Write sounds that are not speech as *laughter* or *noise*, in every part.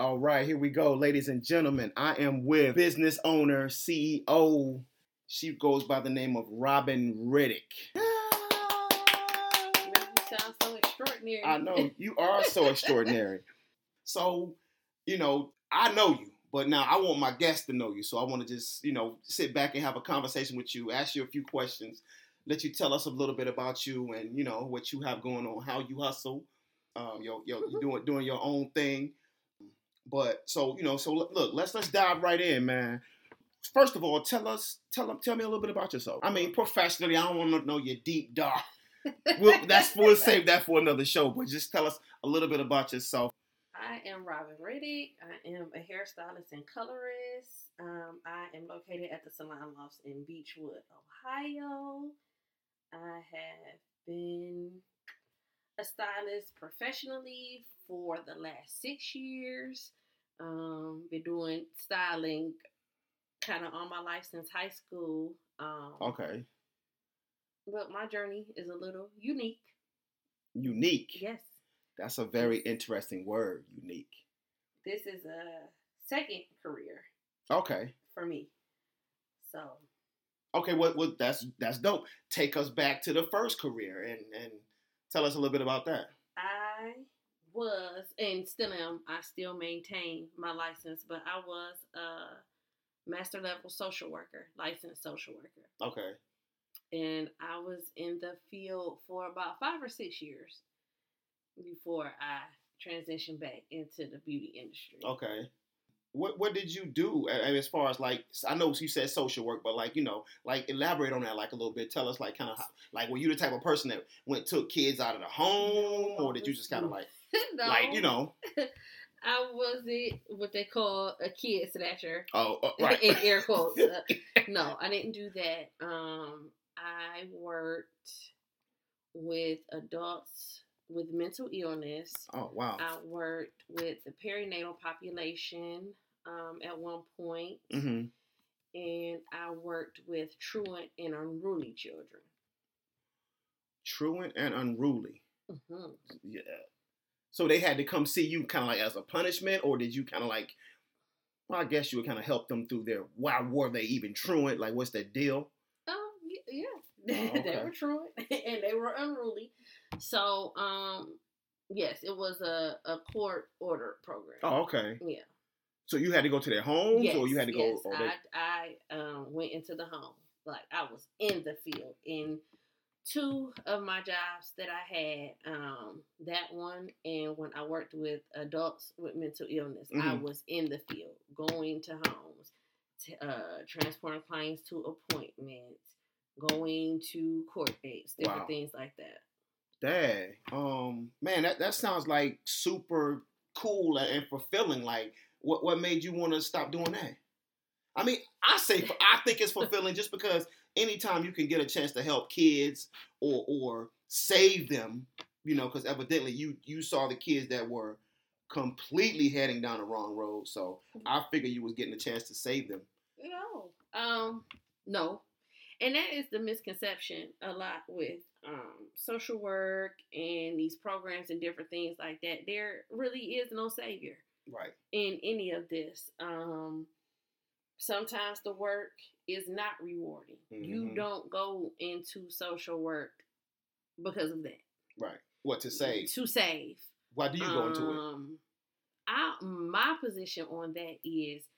All right, here we go, ladies and gentlemen. I am with business owner, CEO. She goes by the name of Robin Riddick. You sound so extraordinary. I know you are so *laughs* extraordinary. So, you know, I know you, but now I want my guests to know you. So I want to just, you know, sit back and have a conversation with you, ask you a few questions, let you tell us a little bit about you and you know what you have going on, how you hustle, um, your, your, you doing doing your own thing. But so you know, so look, let's let's dive right in, man. First of all, tell us, tell them, tell me a little bit about yourself. I mean, professionally, I don't want to know your deep dark. *laughs* We'll, that's we'll save that for another show. But just tell us a little bit about yourself. I am Robin Riddick. I am a hairstylist and colorist. Um, I am located at the Salon Lofts in Beachwood, Ohio. I have been a stylist professionally for the last six years. Um, been doing styling kind of all my life since high school. Um, Okay, But my journey is a little unique. unique. Yes, That's a very interesting word. Unique. this is a second career Okay. for me. So Okay. What? What? That's that's dope. Take us back to the first career and and tell us a little bit about that. I was and still am. I still maintain my license, but I was a master level social worker, licensed social worker, Okay. and I was in the field for about five or six years before I transitioned back into the beauty industry. Okay. What What did you do as far as like I know you said social work, but like you know, like elaborate on that like a little bit. Tell us like kind of like were you the type of person that went took kids out of the home, or did you just kind of like *laughs* no, like you know? *laughs* I wasn't what they call a kid snatcher. Oh, uh, *laughs* right. in air quotes. Uh, no, I didn't do that. Um, I worked with adults with mental illness. oh wow. I worked with the perinatal population um, at one point, hmm and I worked with truant and unruly children. Truant and unruly. hmm Yeah. So they had to come see you kind of like as a punishment, or did you kind of like? Well, I guess you would kind of help them through their. Why were they even truant? Like, what's the deal? Oh yeah, *laughs* Oh, they were truant *laughs* and they were unruly. So um, yes, it was a, a court order program. Oh, okay. Yeah. So you had to go to their homes, Yes, or you had to go? Or they, I I um, went into the home. Like I was in the field. In two of my jobs that I had, um, that one and when I worked with adults with mental illness, I Mhm. was in the field, going to homes, t- uh, transporting clients to appointments, going to court dates, different Wow. things like that. Dang. Um, man, that, that sounds like super cool and fulfilling. Like, what what made you want to stop doing that? I mean, I say *laughs* I think it's fulfilling just because anytime you can get a chance to help kids or or save them, you know, because evidently you you saw the kids that were completely heading down the wrong road. So I figure you was getting a chance to save them. No. Um, no. And that is the misconception a lot with um, social work and these programs and different things like that. There really is no savior Right. in any of this. Um, sometimes the work is not rewarding. You Mhm. don't go into social work because of that. Right. What to save? To save. Why do you go into it? Um, I my position on that is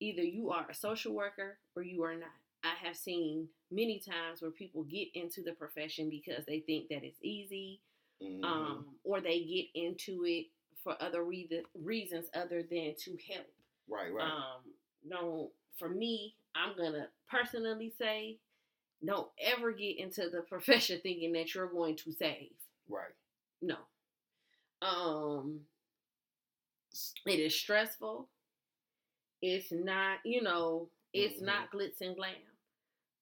either you are a social worker or you are not. I have seen many times where people get into the profession because they think that it's easy, Mhm. um, or they get into it for other reason, reasons other than to help. right. Right. Um, no, for me, I'm gonna personally say, don't ever get into the profession *laughs* thinking that you're going to save. right. No. Um it is stressful. It's not, you know, it's Mhm. not glitz and glam.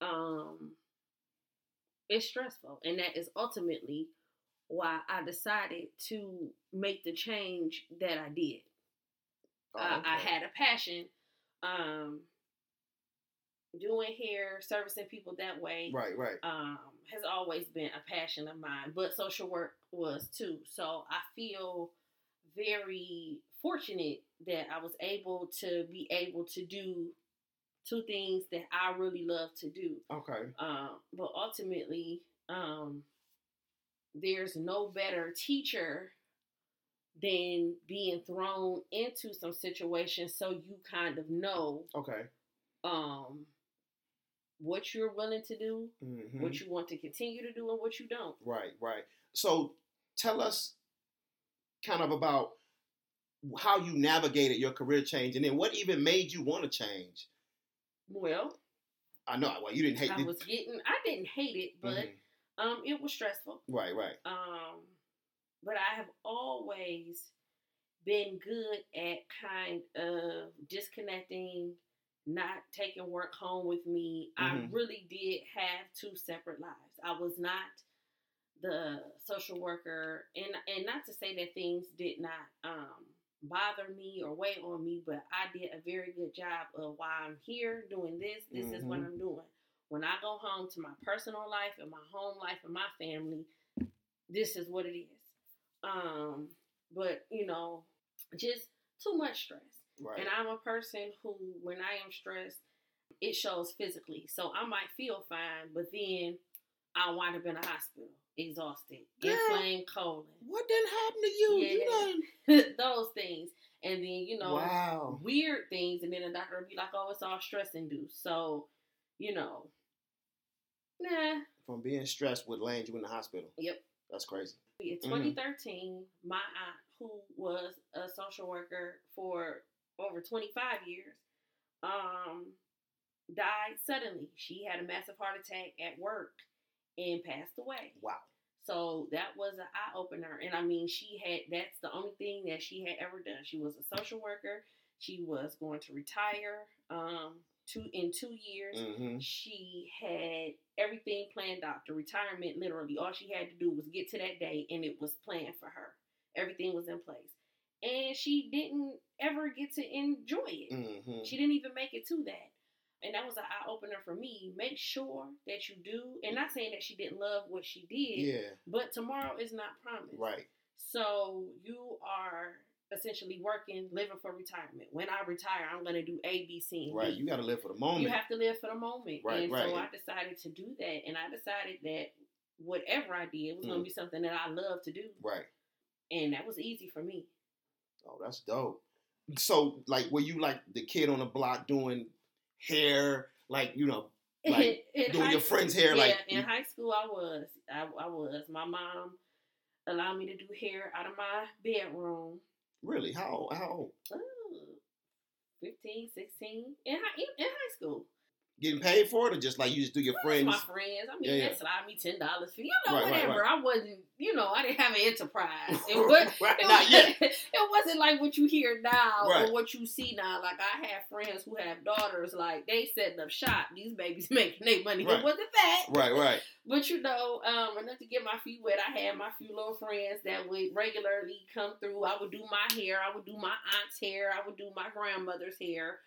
Um it's stressful and that is ultimately why I decided to make the change that I did. Oh, I, I had a passion um doing hair, servicing people that way Right. Right. um, has always been a passion of mine, but social work was too. So I feel very fortunate that I was able to be able to do two things that I really love to do. Okay. Um, but ultimately, um, there's no better teacher than being thrown into some situations so you kind of know Okay. um, what you're willing to do, Mhm. what you want to continue to do, and what you don't. Right, right. So tell us kind of about how you navigated your career change and then what even made you want to change. Well, I know, well, you didn't hate I it. was getting, I didn't hate it, but Mhm. um, it was stressful. Right, right. Um, but I have always been good at kind of disconnecting, not taking work home with me. I Mhm. really did have two separate lives. I was not the social worker, and and not to say that things did not um, bother me or weigh on me, but I did a very good job of why I'm here doing this. This is what Mhm. I'm doing. When I go home to my personal life and my home life and my family, this is what it is. Um, but you know, just too much stress. Right. And I'm a person who, when I am stressed, it shows physically. So I might feel fine, but then I wind up in a hospital, exhausted, Girl. inflamed colon, what didn't happen to you? You Yeah. done *laughs* those things. And then, you know, Wow. weird things. And then the doctor would be like, oh, it's all stress induced. So, you know, nah. From being stressed would land you in the hospital. Yep. That's crazy. In Mhm. 2013, my aunt, who was a social worker for over 25 years, um, died suddenly. She had a massive heart attack at work and passed away. Wow. So that was an eye opener. And I mean, she had that's the only thing that she had ever done. She was a social worker. She was going to retire um, two in two years. Mm-hmm. She had everything planned out. The retirement, literally, all she had to do was get to that day, and it was planned for her. Everything was in place, and she didn't ever get to enjoy it. Mm-hmm. She didn't even make it to that. And that was an eye opener for me. Make sure that you do, and not saying that she didn't love what she did, Yeah. but tomorrow is not promised. Right. So you are essentially working, living for retirement. When I retire, I'm going to do A, B, C, and Right. D. You got to live for the moment. You have to live for the moment. Right, and right. so I decided to do that. And I decided that whatever I did was going Mm. to be something that I love to do. right. And that was easy for me. Oh, that's dope. So, like, were you like the kid on the block doing hair, like you know, *laughs* Like, doing your school- friend's hair, yeah, like in high school, I was. I, I was. My mom allowed me to do hair out of my bedroom. really? How how old? Ooh, 15, 16. In high, in, in high school. Getting paid for it, or just like you just do your friends? My friends. I mean, Yeah, they yeah. slide me ten dollars for you know Right, right, whatever. right. I wasn't, you know, I didn't have an enterprise. *laughs* It was. right, It, was, *laughs* it wasn't like what you hear now Right. or what you see now. Like I have friends who have daughters, like they setting up shop. These babies *laughs* making their money. Right. It wasn't that, Right, right. but you know, um, enough to get my feet wet. I had my few little friends that would regularly come through. I would do my hair. I would do my aunt's hair. I would do my grandmother's hair.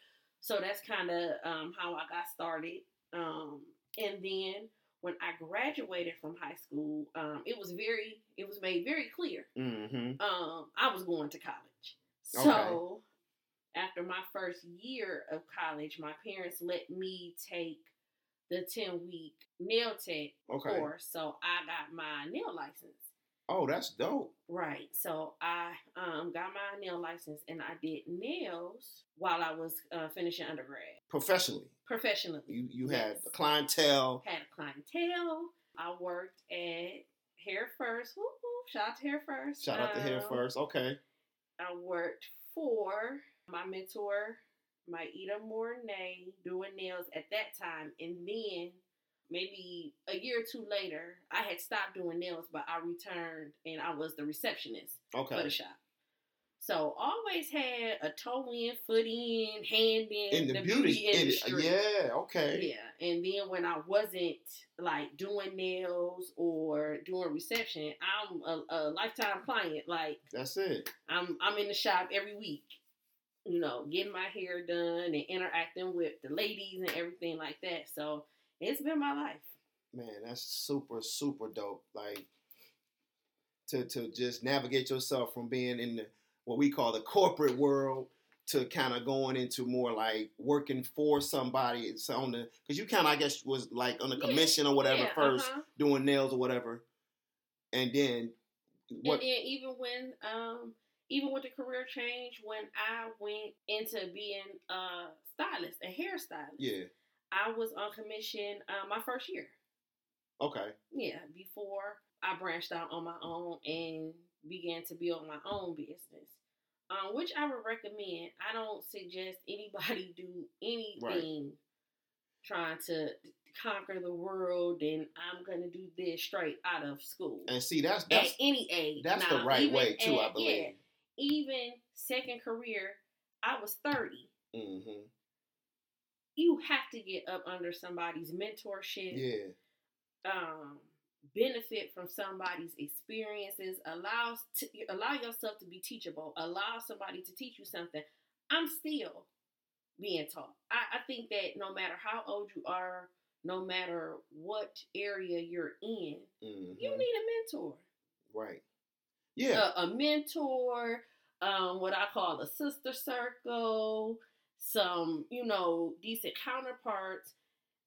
So that's kind of um, how I got started. Um, and then when I graduated from high school, um, it was very, it was made very clear Mm-hmm. um, I was going to college. So after my first year of college, my parents let me take the 10 week nail tech Okay. course. So I got my nail license. Oh, that's dope. Right. So I um, got my nail license and I did nails while I was uh, finishing undergrad Professionally, professionally. you you had Yes. the clientele. had a clientele. I worked at Hair First. Woo. Shout out to Hair First. Shout out to Hair Um, First. Okay. I worked for my mentor, Maida Mornay, doing nails at that time. And then maybe a year or two later, I had stopped doing nails, but I returned and I was the receptionist for the Okay. shop. So always had a toe in, foot in, hand in, In the, beauty, in it. industry. Yeah. Okay. Yeah, and then when I wasn't like doing nails or doing reception, I'm a, a lifetime client. Like That's it. I'm I'm in the shop every week, you know, getting my hair done and interacting with the ladies and everything like that. So it's been my life. Man, that's super, super dope. Like to to just navigate yourself from being in the what we call the corporate world to kind of going into more like working for somebody. It's on the because you kind of I guess was like on the Yeah, commission or whatever yeah, 1st uh-huh. doing nails or whatever, and then what? And then even when um even with the career change, when I went into being a stylist, a hairstylist, yeah. I was on commission uh, my first year. Okay. Yeah, before I branched out on my own and began to build my own business. Um, which I would recommend. I don't suggest *laughs* anybody do anything trying to conquer the world and I'm gonna do this straight out of school. And see, that's At that's any age. that's Now, the right way too. I believe. yeah, even second career, I was 30. hmm You have to get up under somebody's mentorship. Yeah. um, benefit from somebody's experiences. Allows to, allow yourself to be teachable. Allow somebody to teach you something. I'm still being taught. I, I think that no matter how old you are, no matter what area you're in, hmm you need a mentor. right. Yeah. A, a mentor, um, what I call a sister circle, some you know decent counterparts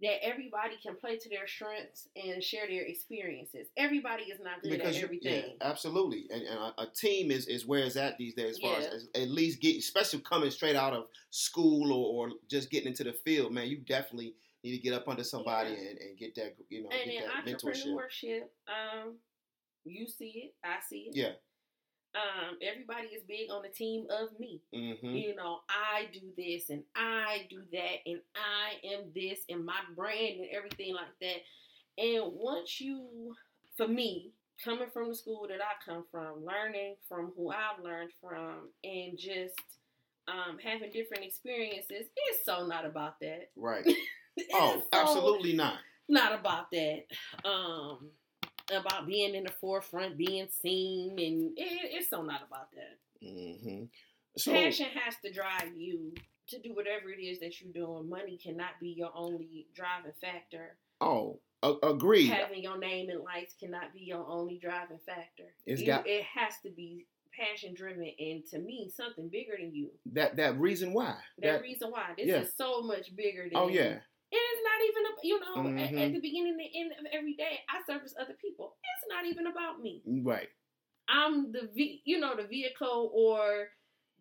that everybody can play to their strengths and share their experiences. Everybody is not good because at you, everything. yeah, absolutely, and, and a, a team is is where it's at these days. As far as, as at least get, especially coming straight out of school or, or just getting into the field, man, you definitely need to get up under somebody Yeah. and, and get that, you know, and get in that mentorship. um, you see it, I see it. Yeah. Um, everybody is big on the team of me. hmm You know, I do this and I do that and I am this and my brand and everything like that. And once you, for me, coming from the school that I come from, learning from who I've learned from, and just um, having different experiences, it's so not about that. Right. *laughs* Oh, so absolutely not. not about that. Um, about being in the forefront, being seen, and it, it's so not about that. hmm So Passion has to drive you to do whatever it is that you're doing. Money cannot be your only driving factor. oh, a- agreed. Having your name in lights cannot be your only driving factor. It's You- got- it has to be passion driven and to me something bigger than you. that that reason why. That, That, reason why this yeah. is so much bigger than oh yeah. It is not even, a, you know, at, Mhm. at the beginning and the end of every day, I service other people. It's not even about me. Right. I'm the, ve- you know, the vehicle or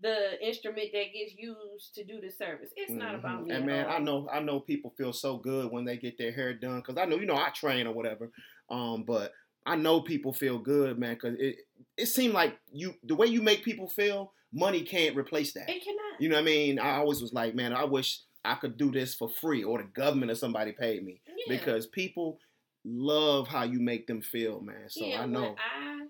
the instrument that gets used to do the service. It's not about me. And at man, all. I know I know people feel so good when they get their hair done because I know you know I train or whatever. Um, but I know people feel good, man, because it it seemed like you the way you make people feel, money can't replace that. It cannot. You know what I mean? I always was like, man, I wish I could do this for free or the government or somebody paid me yeah. because people love how you make them feel, man. So yeah, I know. I,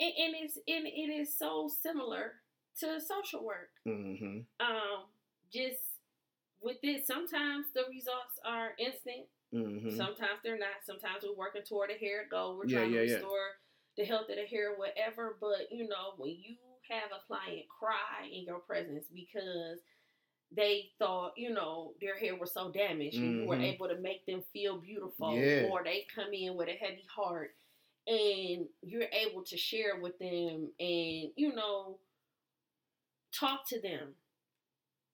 and, and it's and it is so similar to social work. hmm Um, just with it, sometimes the results are instant. hmm Sometimes they're not. Sometimes we're working toward a hair goal. We're Yeah, trying yeah, to yeah. restore the health of the hair, whatever. But you know, when you have a client cry in your presence because they thought, you know, their hair was so damaged and you were Mhm. able to make them feel beautiful, Yeah. or they come in with a heavy heart and you're able to share with them and, you know, talk to them.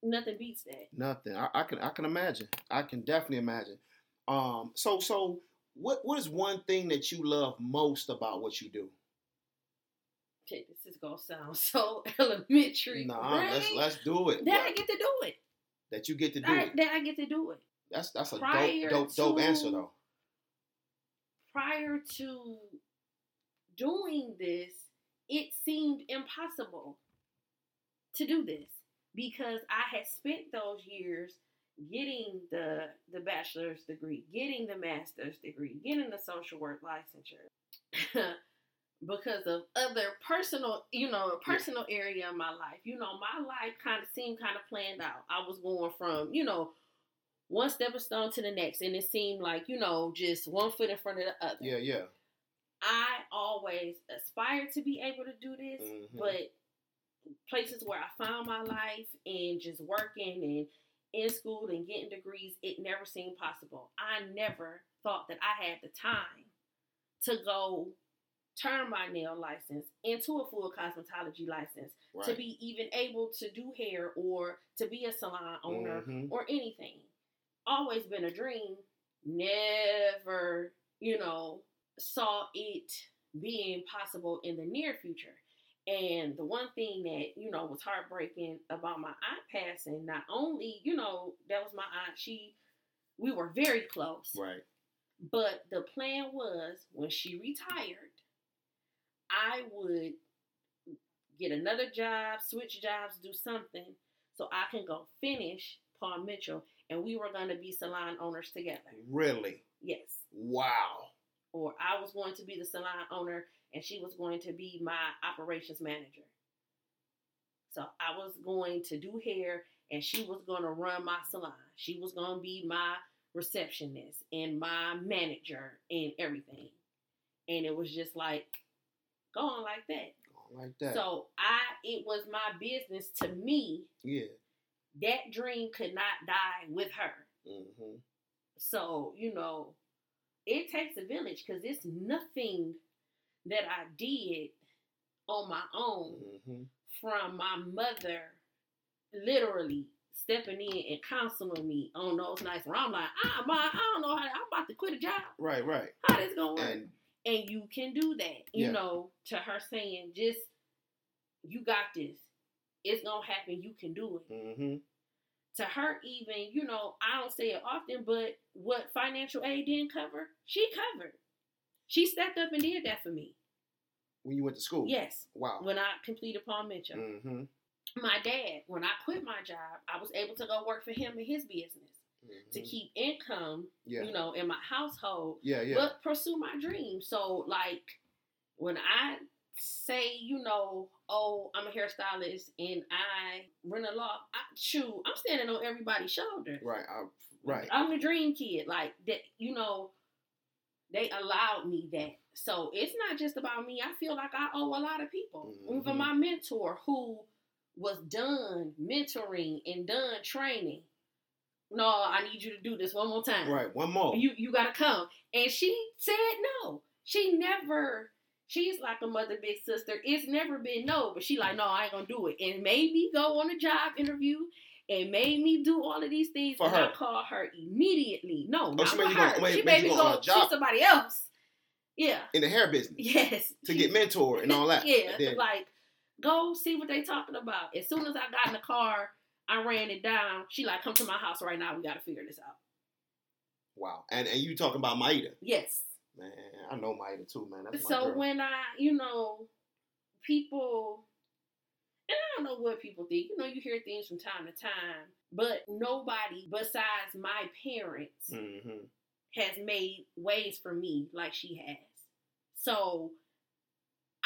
Nothing beats that. Nothing. I, I can I can imagine. I can definitely imagine. Um. So so what what is one thing that you love most about what you do? Okay, this is gonna sound *laughs* so elementary. Nah, let's let's do it. that I get to do it. that you get to do I, it. that I get to do it. That's that's a prior dope dope dope answer though. Prior to doing this, it seemed impossible to do this because I had spent those years getting the the bachelor's degree, getting the master's degree, getting the social work licensure. *laughs* because of other personal, you know, a personal area in my life. You know, my life kind of seemed kind of planned out. I was going from, you know, one stepping stone to the next, and it seemed like, you know, just one foot in front of the other. Yeah, yeah. I always aspired to be able to do this, Mhm. but places where I found my life and just working and in school and getting degrees, it never seemed possible. I never thought that I had the time to go turn my nail license into a full cosmetology license Right. to be even able to do hair or to be a salon owner Mhm. or anything. Always been a dream. Never, you know, saw it being possible in the near future. And the one thing that, you know, was heartbreaking about my aunt passing, not only, you know, that was my aunt, she we were very close. Right. But the plan was when she retired, I would get another job, switch jobs, do something so I can go finish Paul Mitchell and we were going to be salon owners together. Really. Yes. Wow. Or I was going to be the salon owner and she was going to be my operations manager. So I was going to do hair and she was going to run my salon. She was going to be my receptionist and my manager and everything. And it was just like going like that. Like that. So I it was my business to me. yeah. That dream could not die with her. hmm So, you know, it takes a village because it's nothing that I did on my own hmm from my mother literally stepping in and counseling me on those nights where I'm like, ah, ma, I don't know how I'm about to quit a job. Right. Right. How this gonna work? And and you can do that. You Yeah. know, to her saying, just you got this. It's gonna happen. You can do it. hmm To her, even you know, I don't say it often, but what financial aid didn't cover, she covered. She stepped up and did that for me. when you went to school. Yes, Wow. when I completed Paul Mitchell. hmm My dad, when I quit my job, I was able to go work for him in his business to keep income, Mm-hmm. Yeah. you know, in my household. yeah. Yeah. but pursue my dream. So like when I say, you know, oh, I'm a hairstylist and I rent a loft, I, shoot, I'm standing on everybody's shoulder. right. I, right. I'm the dream kid. Like that, you know, they allowed me that. So it's not just about me. I feel like I owe a lot of people. Mhm. Even my mentor who was done mentoring and done training. No, I need you to do this one more time Right. One more. you you gotta come. And she said no. She never. She's like a mother, big sister. It's never been no, but she like no, I ain't gonna do it. And made me go on a job interview and made me do all of these things. For and her. I called her immediately. No, oh, not she made her. go- made- she made made me go on go job. somebody else. Yeah. in the hair business Yes. to get mentored and all that. *laughs* yeah. Then- Like go see what they talking about. As soon as I got in the car, I ran it down. She like, come to my house right now. We gotta figure this out. wow. And and you talking about Maida? Yes. Man, I know Maida too, man. That's my so when I, you know, people, and I don't know what people think. You know, you hear things from time to time, but nobody besides my parents Mhm. has made ways for me like she has. So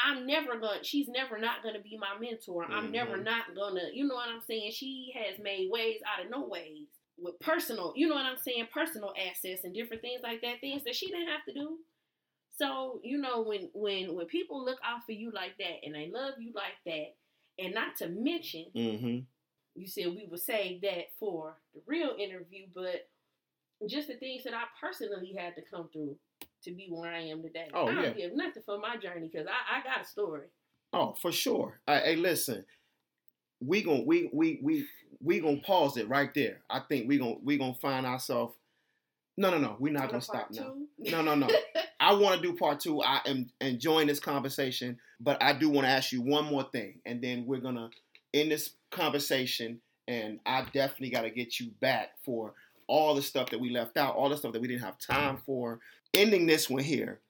I'm never gonna. She's never not gonna be my mentor. I'm never Mhm. not gonna. You know what I'm saying? She has made ways out of no ways with personal. You know what I'm saying? Personal assets and different things like that. Things that she didn't have to do. So you know when when when people look out for you like that and they love you like that, and not to mention Mhm. you said we would save that for the real interview, but just the things that I personally had to come through to be where I am today. Oh, I don't yeah. give nothing for my journey because I, I got a story. Oh, for sure. Hey, listen, we gon' we we we we gonna pause it right there. I think we gon' we gonna find ourselves. No, no, no. We're not gonna stop part now. No, no, no. *laughs* I want to do part two. I am enjoying this conversation, but I do want to ask you one more thing, and then we're gonna end this conversation. And I definitely got to get you back for all the stuff that we left out, all the stuff that we didn't have time for. Ending this one here,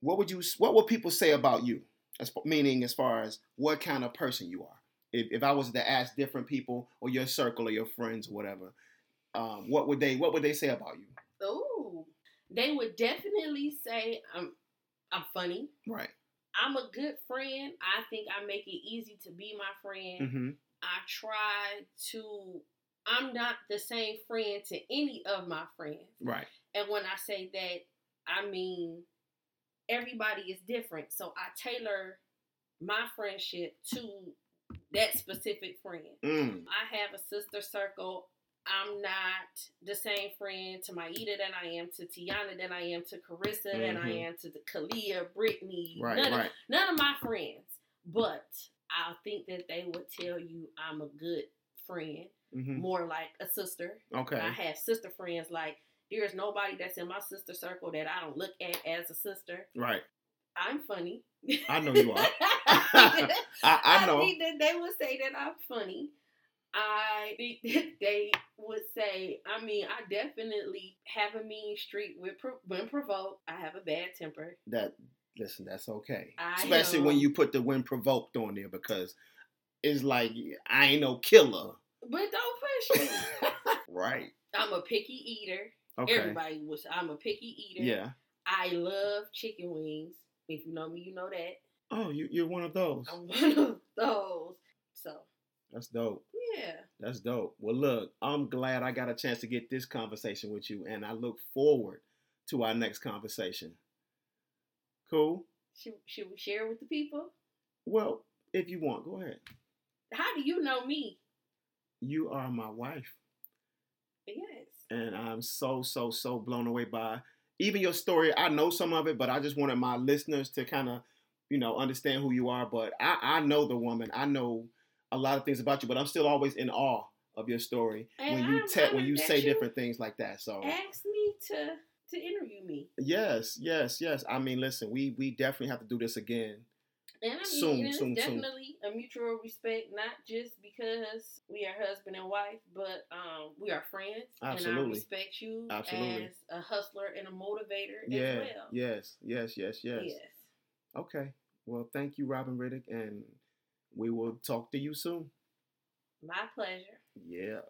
what would you? What would people say about you? As meaning, as far as what kind of person you are. If, if I was to ask different people or your circle or your friends or whatever, um, what would they what would they say about you? Ooh, they would definitely say I'm I'm funny. Right. I'm a good friend. I think I make it easy to be my friend. Mm-hmm. I try to. I'm not the same friend to any of my friends. Right. And when I say that, I mean everybody is different. So I tailor my friendship to that specific friend. Mm. I have a sister circle. I'm not the same friend to Maida than I am to Tiana than I am to Carissa than I am to the Kalia, Brittany. Right, none, right. Of, none of my friends. But I think that they would tell you I'm a good friend, hmm more like a sister. Okay. I have sister friends. Like there's nobody that's in my sister circle that I don't look at as a sister. Right. I'm funny. I know you are. *laughs* I, I, I know. think that they would say that I'm funny. I think *laughs* that they would say, I mean, I definitely have a mean streak with pro- when provoked. I have a bad temper. that listen, that's okay. I Especially when you put the when provoked on there because it's like I ain't no killer. But don't push me. *laughs* right. I'm a picky eater. Okay. Everybody was. I'm a picky eater. Yeah. I love chicken wings. If you know me, you know that. Oh, you you're one of those. I'm *laughs* one of those. So That's dope. yeah. That's dope. Well, look, I'm glad I got a chance to get this conversation with you, and I look forward to our next conversation. Cool. Should, should we share with the people? Well, if you want, go ahead. How do you know me? You are my wife, Yes. and I'm so so so blown away by even your story. I know some of it, but I just wanted my listeners to kind of, you know, understand who you are. But I, I know the woman. I know a lot of things about you, but I'm still always in awe of your story And when you te- when you say you different things like that. So Ask me to to interview me. yes, yes, yes. I mean, listen, we we definitely have to do this again. And I mean, Soon, it's soon, soon. definitely a mutual respect, not just because we are husband and wife, but um, we are friends. And I Absolutely. respect you Absolutely. as a hustler and a motivator Yeah. as well. Yes. Yes. Yes. Yes. Yes. Okay. Well, thank you, Robin Riddick, and we will talk to you soon. My pleasure. Yeah.